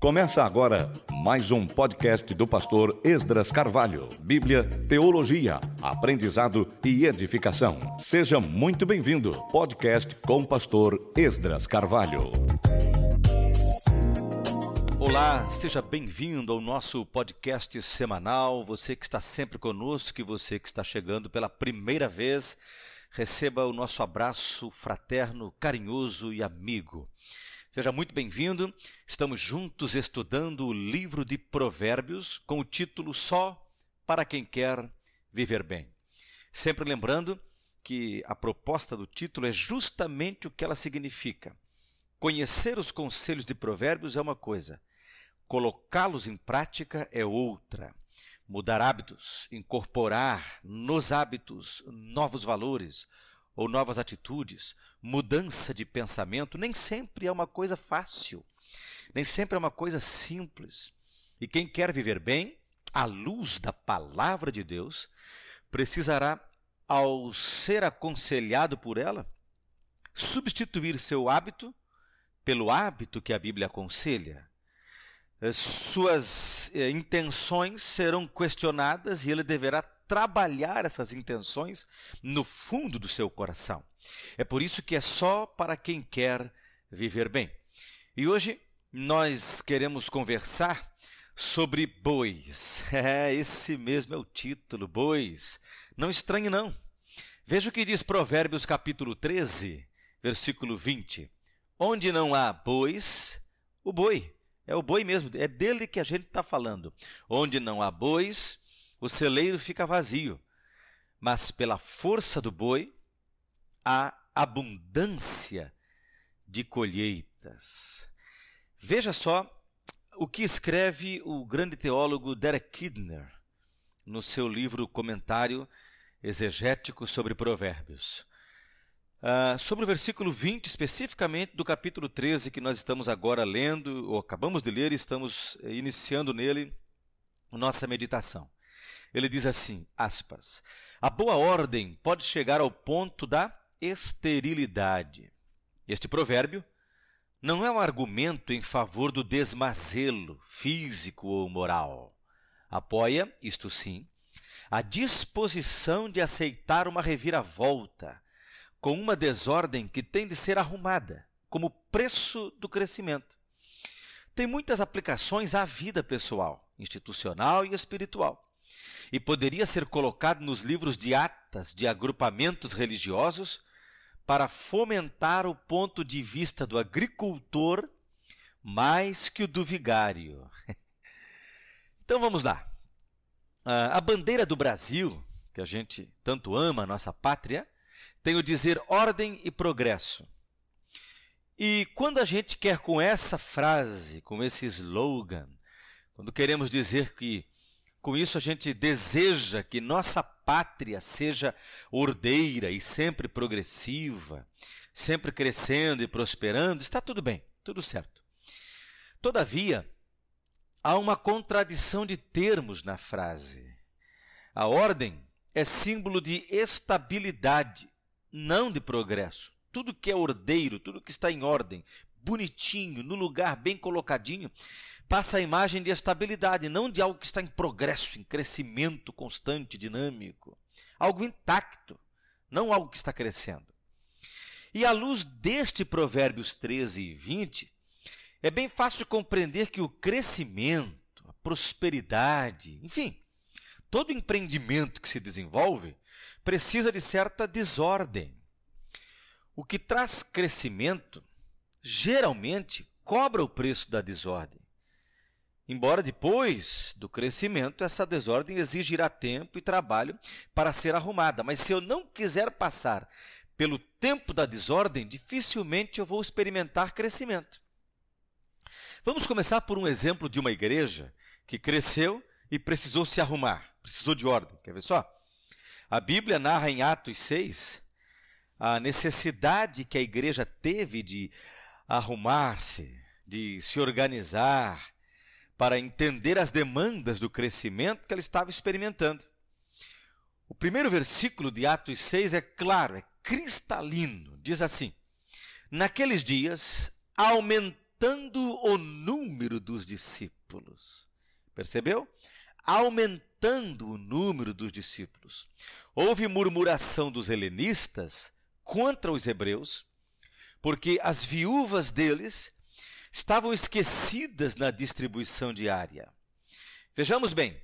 Começa agora mais um podcast do pastor Esdras Carvalho. Bíblia, teologia, aprendizado e edificação. Seja muito bem-vindo. Podcast com o pastor Esdras Carvalho. Olá, seja bem-vindo ao nosso podcast semanal. Você que está sempre conosco e você que está chegando pela primeira vez, receba o nosso abraço fraterno, carinhoso e amigo. Seja muito bem-vindo. Estamos juntos estudando o livro de Provérbios com o título Só para quem quer viver bem. Sempre lembrando que a proposta do título é justamente o que ela significa. Conhecer os conselhos de Provérbios é uma coisa, colocá-los em prática é outra. Mudar hábitos, incorporar nos hábitos novos valores, ou novas atitudes, mudança de pensamento, nem sempre é uma coisa fácil, nem sempre é uma coisa simples. E quem quer viver bem, à luz da palavra de Deus, precisará, ao ser aconselhado por ela, substituir seu hábito pelo hábito que a Bíblia aconselha. Suas eh, intenções serão questionadas e ele deverá trabalhar essas intenções no fundo do seu coração. É por isso que é só para quem quer viver bem. E hoje nós queremos conversar sobre bois. É, esse mesmo é o título, bois. Não estranhe não. Veja o que diz Provérbios capítulo 13, versículo 20. Onde não há bois, o boi. É o boi mesmo, é dele que a gente está falando. Onde não há bois, o celeiro fica vazio, mas pela força do boi há abundância de colheitas. Veja só o que escreve o grande teólogo Derek Kidner no seu livro Comentário Exegético sobre Provérbios. Uh, sobre o versículo 20, especificamente do capítulo 13, que nós estamos agora lendo, ou acabamos de ler, e estamos iniciando nele nossa meditação. Ele diz assim, aspas, a boa ordem pode chegar ao ponto da esterilidade. Este provérbio não é um argumento em favor do desmazelo físico ou moral. Apoia, isto sim, a disposição de aceitar uma reviravolta com uma desordem que tem de ser arrumada como preço do crescimento. Tem muitas aplicações à vida pessoal, institucional e espiritual e poderia ser colocado nos livros de atas de agrupamentos religiosos para fomentar o ponto de vista do agricultor mais que o do vigário. Então vamos lá. A bandeira do Brasil, que a gente tanto ama, nossa pátria, tem o dizer ordem e progresso. E quando a gente quer com essa frase, com esse slogan, quando queremos dizer que com isso, a gente deseja que nossa pátria seja ordeira e sempre progressiva, sempre crescendo e prosperando. Está tudo bem, tudo certo. Todavia, há uma contradição de termos na frase. A ordem é símbolo de estabilidade, não de progresso. Tudo que é ordeiro, tudo que está em ordem, bonitinho, no lugar bem colocadinho, passa a imagem de estabilidade, não de algo que está em progresso, em crescimento constante, dinâmico. Algo intacto, não algo que está crescendo. E à luz deste Provérbios 13 e 20, é bem fácil compreender que o crescimento, a prosperidade, enfim, todo empreendimento que se desenvolve precisa de certa desordem. O que traz crescimento geralmente cobra o preço da desordem. Embora depois do crescimento, essa desordem exigirá tempo e trabalho para ser arrumada. Mas se eu não quiser passar pelo tempo da desordem, dificilmente eu vou experimentar crescimento. Vamos começar por um exemplo de uma igreja que cresceu e precisou se arrumar, precisou de ordem. Quer ver só? A Bíblia narra em Atos 6 a necessidade que a igreja teve de arrumar-se, de se organizar, para entender as demandas do crescimento que ela estava experimentando. O primeiro versículo de Atos 6 é claro, é cristalino. Diz assim: Naqueles dias aumentando o número dos discípulos. Percebeu? Aumentando o número dos discípulos. Houve murmuração dos helenistas contra os hebreus, porque as viúvas deles estavam esquecidas na distribuição diária. Vejamos bem,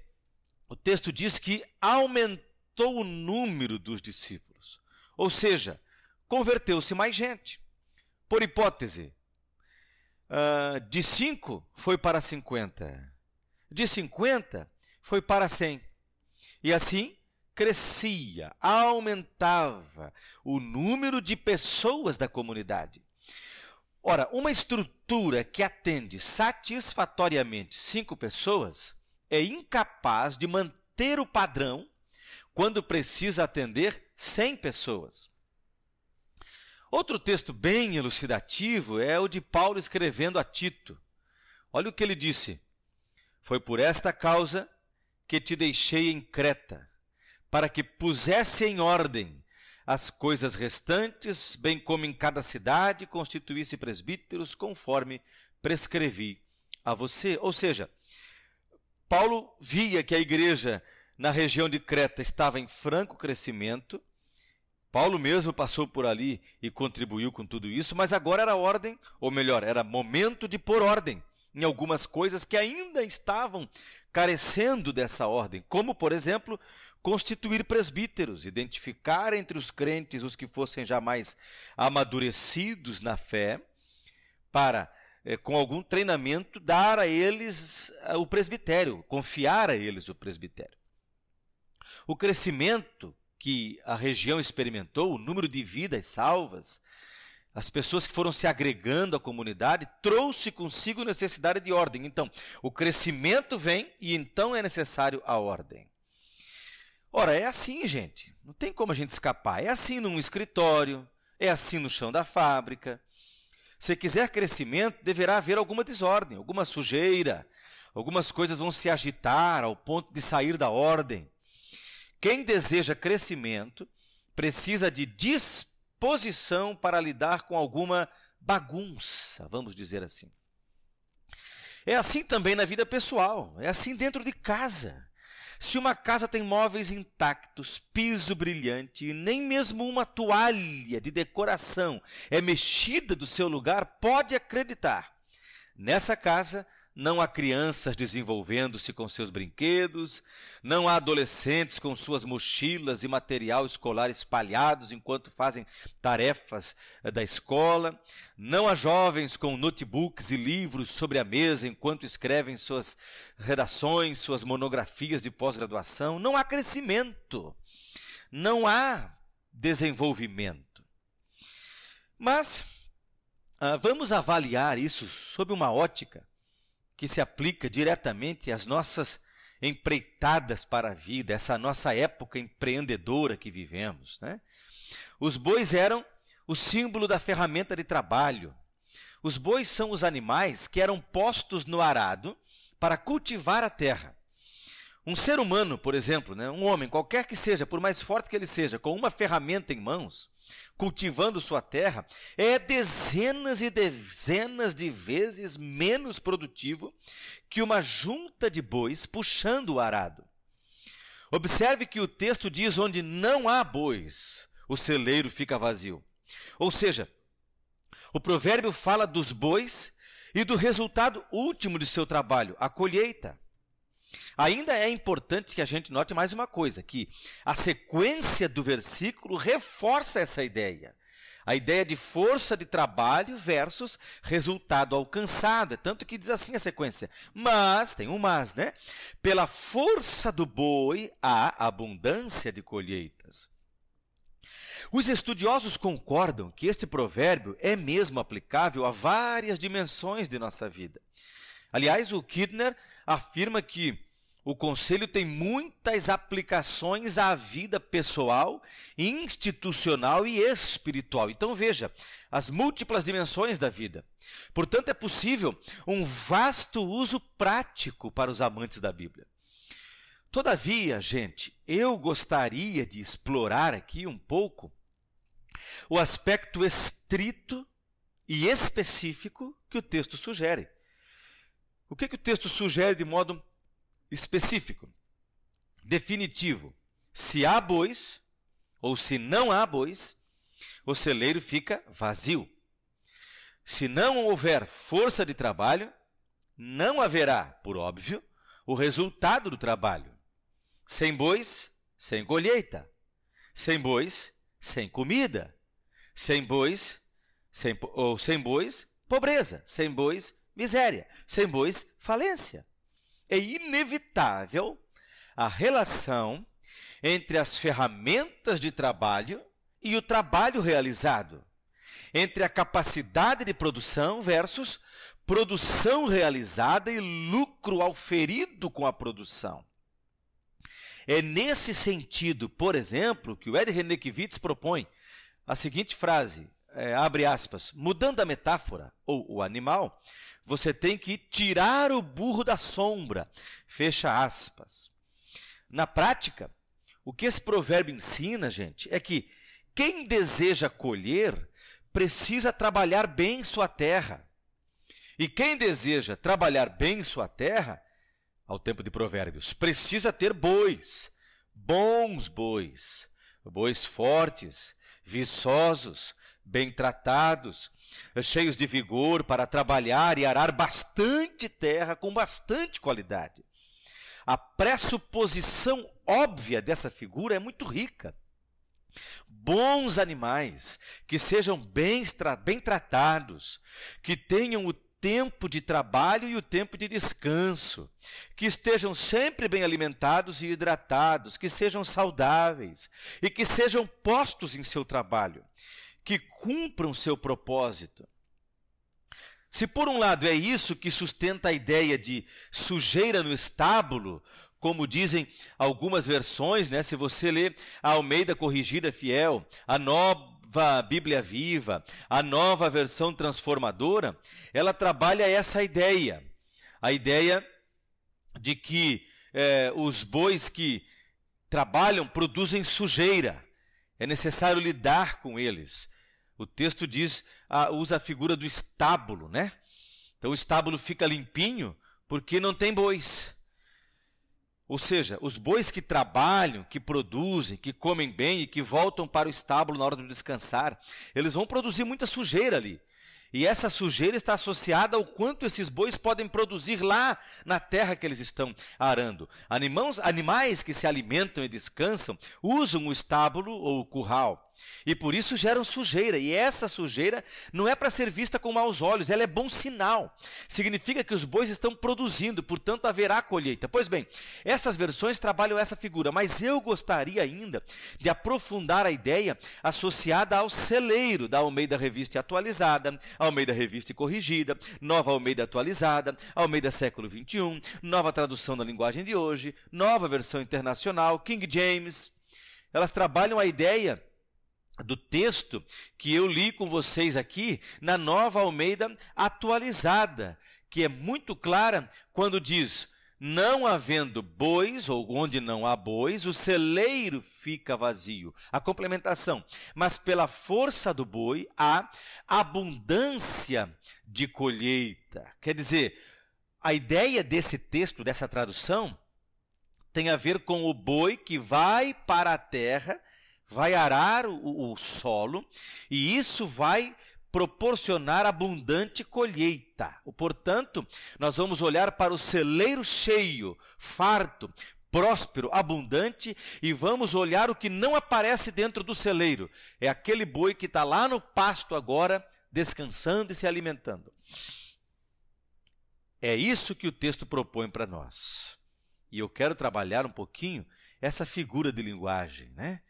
o texto diz que aumentou o número dos discípulos, ou seja, converteu-se mais gente. Por hipótese, uh, de 5 foi para 50, de 50 foi para 100. E assim crescia, aumentava o número de pessoas da comunidade. Ora, uma estrutura que atende satisfatoriamente cinco pessoas é incapaz de manter o padrão quando precisa atender 100 pessoas. Outro texto bem elucidativo é o de Paulo escrevendo a Tito. Olha o que ele disse: Foi por esta causa que te deixei em Creta, para que pusesse em ordem as coisas restantes, bem como em cada cidade constituísse presbíteros, conforme prescrevi a você. Ou seja, Paulo via que a igreja na região de Creta estava em franco crescimento. Paulo mesmo passou por ali e contribuiu com tudo isso, mas agora era ordem, ou melhor, era momento de pôr ordem em algumas coisas que ainda estavam carecendo dessa ordem, como, por exemplo, constituir presbíteros, identificar entre os crentes os que fossem jamais amadurecidos na fé, para é, com algum treinamento, dar a eles eh, o presbitério, confiar a eles o presbitério. O crescimento que a região experimentou, o número de vidas salvas, as pessoas que foram se agregando à comunidade, trouxe consigo necessidade de ordem. Então, o crescimento vem e então é necessário a ordem. Ora, é assim, gente. Não tem como a gente escapar. É assim num escritório, é assim no chão da fábrica, se quiser crescimento, deverá haver alguma desordem, alguma sujeira, algumas coisas vão se agitar ao ponto de sair da ordem. Quem deseja crescimento precisa de disposição para lidar com alguma bagunça, vamos dizer assim. É assim também na vida pessoal, é assim dentro de casa. Se uma casa tem móveis intactos, piso brilhante e nem mesmo uma toalha de decoração é mexida do seu lugar, pode acreditar. Nessa casa não há crianças desenvolvendo-se com seus brinquedos, não há adolescentes com suas mochilas e material escolar espalhados enquanto fazem tarefas eh, da escola, não há jovens com notebooks e livros sobre a mesa enquanto escrevem suas redações, suas monografias de pós-graduação, não há crescimento, não há desenvolvimento. Mas ah, vamos avaliar isso sob uma ótica que se aplica diretamente às nossas empreitadas para a vida, essa nossa época empreendedora que vivemos. Né? Os bois eram o símbolo da ferramenta de trabalho. Os bois são os animais que eram postos no arado para cultivar a terra. Um ser humano, por exemplo, né, um homem, qualquer que seja, por mais forte que ele seja, com uma ferramenta em mãos, cultivando sua terra, é dezenas e dezenas de vezes menos produtivo que uma junta de bois puxando o arado. Observe que o texto diz: onde não há bois, o celeiro fica vazio. Ou seja, o provérbio fala dos bois e do resultado último de seu trabalho, a colheita. Ainda é importante que a gente note mais uma coisa, que a sequência do versículo reforça essa ideia. A ideia de força de trabalho versus resultado alcançado. É tanto que diz assim a sequência. Mas, tem um mas, né? Pela força do boi há abundância de colheitas. Os estudiosos concordam que este provérbio é mesmo aplicável a várias dimensões de nossa vida. Aliás, o Kidner afirma que o conselho tem muitas aplicações à vida pessoal, institucional e espiritual. Então veja as múltiplas dimensões da vida. Portanto, é possível um vasto uso prático para os amantes da Bíblia. Todavia, gente, eu gostaria de explorar aqui um pouco o aspecto estrito e específico que o texto sugere. O que, que o texto sugere de modo específico? Definitivo. Se há bois, ou se não há bois, o celeiro fica vazio. Se não houver força de trabalho, não haverá, por óbvio, o resultado do trabalho. Sem bois, sem colheita. Sem bois, sem comida. Sem bois, sem, ou sem bois, pobreza. Sem bois, miséria. Sem bois, falência. É inevitável a relação entre as ferramentas de trabalho e o trabalho realizado, entre a capacidade de produção versus produção realizada e lucro auferido com a produção. É nesse sentido, por exemplo, que o Ed Renekiewicz propõe a seguinte frase, é, abre aspas, mudando a metáfora, ou o animal, você tem que tirar o burro da sombra, fecha aspas. Na prática, o que esse provérbio ensina, gente, é que quem deseja colher precisa trabalhar bem sua terra. E quem deseja trabalhar bem sua terra, ao tempo de Provérbios, precisa ter bois, bons bois, bois fortes, viçosos, bem tratados, cheios de vigor para trabalhar e arar bastante terra com bastante qualidade. A pressuposição óbvia dessa figura é muito rica. Bons animais, que sejam bem, bem tratados, que tenham o tempo de trabalho e o tempo de descanso, que estejam sempre bem alimentados e hidratados, que sejam saudáveis e que sejam postos em seu trabalho, que cumpram seu propósito. Se por um lado é isso que sustenta a ideia de sujeira no estábulo, como dizem algumas versões, né? Se você ler a Almeida Corrigida Fiel, a nova Bíblia Viva, a nova versão transformadora, ela trabalha essa ideia, a ideia de que é, os bois que trabalham produzem sujeira, é necessário lidar com eles. O texto diz, a, usa a figura do estábulo, né? Então o estábulo fica limpinho porque não tem bois. Ou seja, os bois que trabalham, que produzem, que comem bem e que voltam para o estábulo na hora de descansar, eles vão produzir muita sujeira ali. E essa sujeira está associada ao quanto esses bois podem produzir lá na terra que eles estão arando. Animais, animais que se alimentam e descansam usam o estábulo ou o curral. E por isso geram sujeira. E essa sujeira não é para ser vista com maus olhos, ela é bom sinal. Significa que os bois estão produzindo, portanto haverá colheita. Pois bem, essas versões trabalham essa figura, mas eu gostaria ainda de aprofundar a ideia associada ao celeiro da Almeida Revista Atualizada, Almeida Revista Corrigida, Nova Almeida Atualizada, Almeida Século XXI, Nova Tradução da Linguagem de Hoje, Nova Versão Internacional, King James. Elas trabalham a ideia do texto que eu li com vocês aqui na nova Almeida atualizada, que é muito clara quando diz: não havendo bois, ou onde não há bois, o celeiro fica vazio. A complementação. Mas pela força do boi há abundância de colheita. Quer dizer, a ideia desse texto, dessa tradução, tem a ver com o boi que vai para a terra vai arar o, o solo e isso vai proporcionar abundante colheita. Portanto, nós vamos olhar para o celeiro cheio, farto, próspero, abundante, e vamos olhar o que não aparece dentro do celeiro. É aquele boi que está lá no pasto agora, descansando e se alimentando. É isso que o texto propõe para nós. E eu quero trabalhar um pouquinho essa figura de linguagem, né?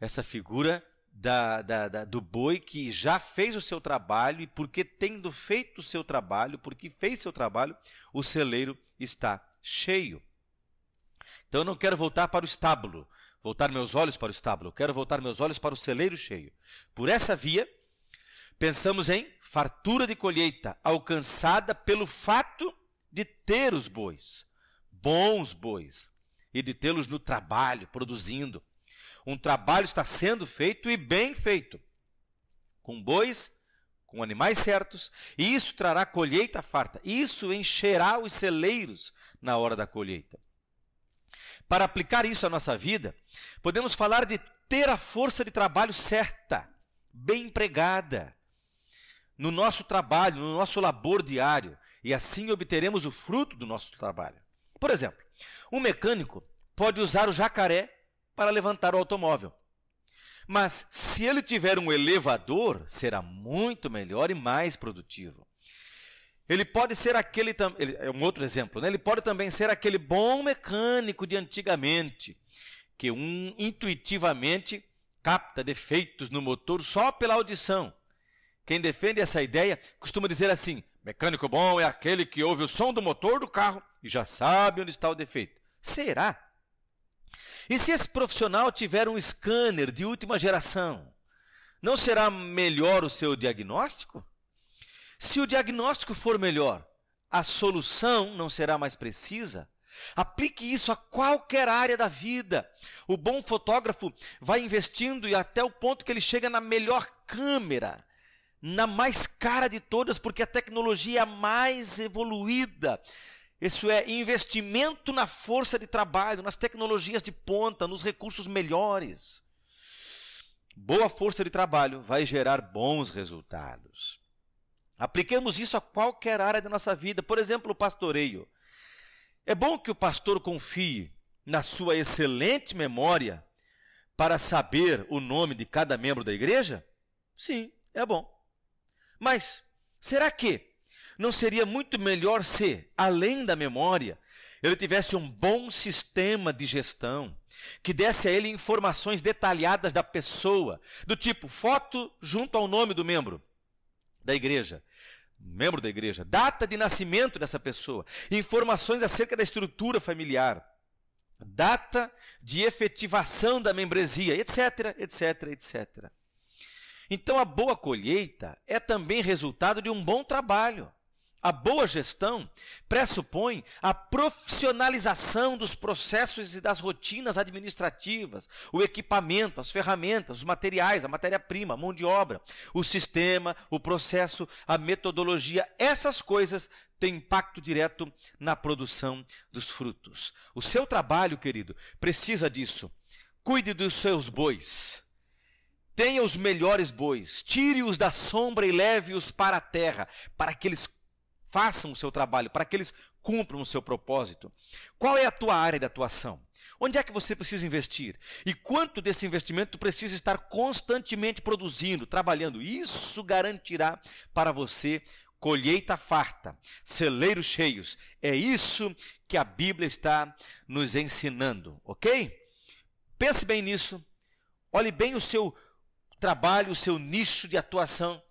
Essa figura da, da, da, do boi que já fez o seu trabalho e porque tendo feito o seu trabalho, porque fez seu trabalho, o celeiro está cheio. Então eu não quero voltar para o estábulo, voltar meus olhos para o estábulo, eu quero voltar meus olhos para o celeiro cheio. Por essa via, pensamos em fartura de colheita alcançada pelo fato de ter os bois, bons bois, e de tê-los no trabalho, produzindo. Um trabalho está sendo feito e bem feito, com bois com animais certos, e isso trará colheita farta. Isso encherá os celeiros na hora da colheita. Para aplicar isso à nossa vida, podemos falar de ter a força de trabalho certa, bem empregada, no nosso trabalho, no nosso labor diário, e assim obteremos o fruto do nosso trabalho. Por exemplo, um mecânico pode usar o jacaré para levantar o automóvel. Mas se ele tiver um elevador, será muito melhor e mais produtivo. Ele pode ser aquele, é um outro exemplo, né? ele pode também ser aquele bom mecânico de antigamente, que um intuitivamente capta defeitos no motor só pela audição. Quem defende essa ideia costuma dizer assim: mecânico bom é aquele que ouve o som do motor do carro e já sabe onde está o defeito. Será? E se esse profissional tiver um scanner de última geração, não será melhor o seu diagnóstico? Se o diagnóstico for melhor, a solução não será mais precisa? Aplique isso a qualquer área da vida. O bom fotógrafo vai investindo e até o ponto que ele chega na melhor câmera, na mais cara de todas, porque a tecnologia é a mais evoluída. Isso é investimento na força de trabalho, nas tecnologias de ponta, nos recursos melhores. Boa força de trabalho vai gerar bons resultados. Apliquemos isso a qualquer área da nossa vida, por exemplo, o pastoreio. É bom que o pastor confie na sua excelente memória para saber o nome de cada membro da igreja? Sim, é bom. Mas será que não seria muito melhor se, além da memória, ele tivesse um bom sistema de gestão, que desse a ele informações detalhadas da pessoa, do tipo foto junto ao nome do membro da igreja, membro da igreja, data de nascimento dessa pessoa, informações acerca da estrutura familiar, data de efetivação da membresia, etc, etc, etc. Então a boa colheita é também resultado de um bom trabalho. A boa gestão pressupõe a profissionalização dos processos e das rotinas administrativas, o equipamento, as ferramentas, os materiais, a matéria-prima, a mão de obra, o sistema, o processo, a metodologia. Essas coisas têm impacto direto na produção dos frutos. O seu trabalho, querido, precisa disso. Cuide dos seus bois. Tenha os melhores bois, tire-os da sombra e leve-os para a terra, para que eles façam o seu trabalho, para que eles cumpram o seu propósito. Qual é a tua área de atuação? Onde é que você precisa investir? E quanto desse investimento precisa estar constantemente produzindo, trabalhando? Isso garantirá para você colheita farta, celeiros cheios. É isso que a Bíblia está nos ensinando, ok? Pense bem nisso. Olhe bem o seu trabalho, o seu nicho de atuação.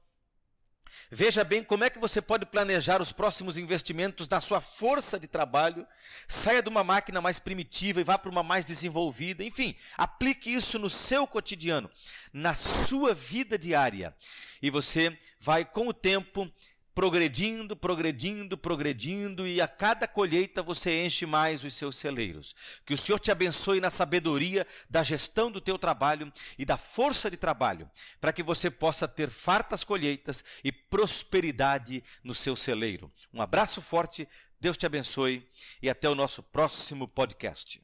Veja bem como é que você pode planejar os próximos investimentos na sua força de trabalho. Saia de uma máquina mais primitiva e vá para uma mais desenvolvida. Enfim, aplique isso no seu cotidiano, na sua vida diária. E você vai, com o tempo, progredindo, progredindo, progredindo, e a cada colheita você enche mais os seus celeiros. Que o Senhor te abençoe na sabedoria da gestão do teu trabalho e da força de trabalho, para que você possa ter fartas colheitas e prosperidade no seu celeiro. Um abraço forte, Deus te abençoe e até o nosso próximo podcast.